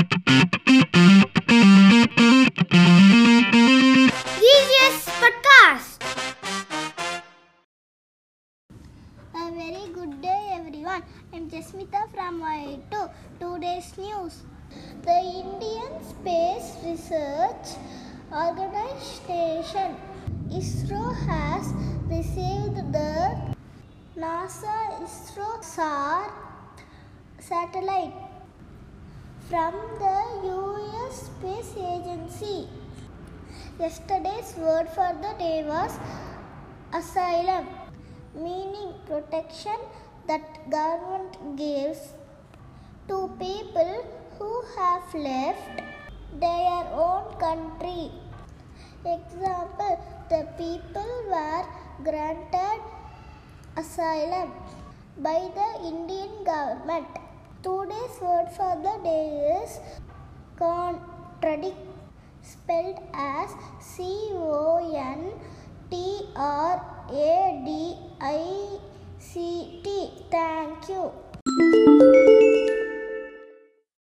GGS Podcast. A very good day, everyone. I'm Jasmitha from Y2. Today's news. The Indian Space Research Organization ISRO has received the NASA ISRO SAR satellite from the US Space Agency. Yesterday's word for the day was asylum, meaning protection that government gives to people who have left their own country. Example, the people were granted asylum by the Indian government. Today's word for the day is contradict spelled as C O N T R A D I C T. Thank you.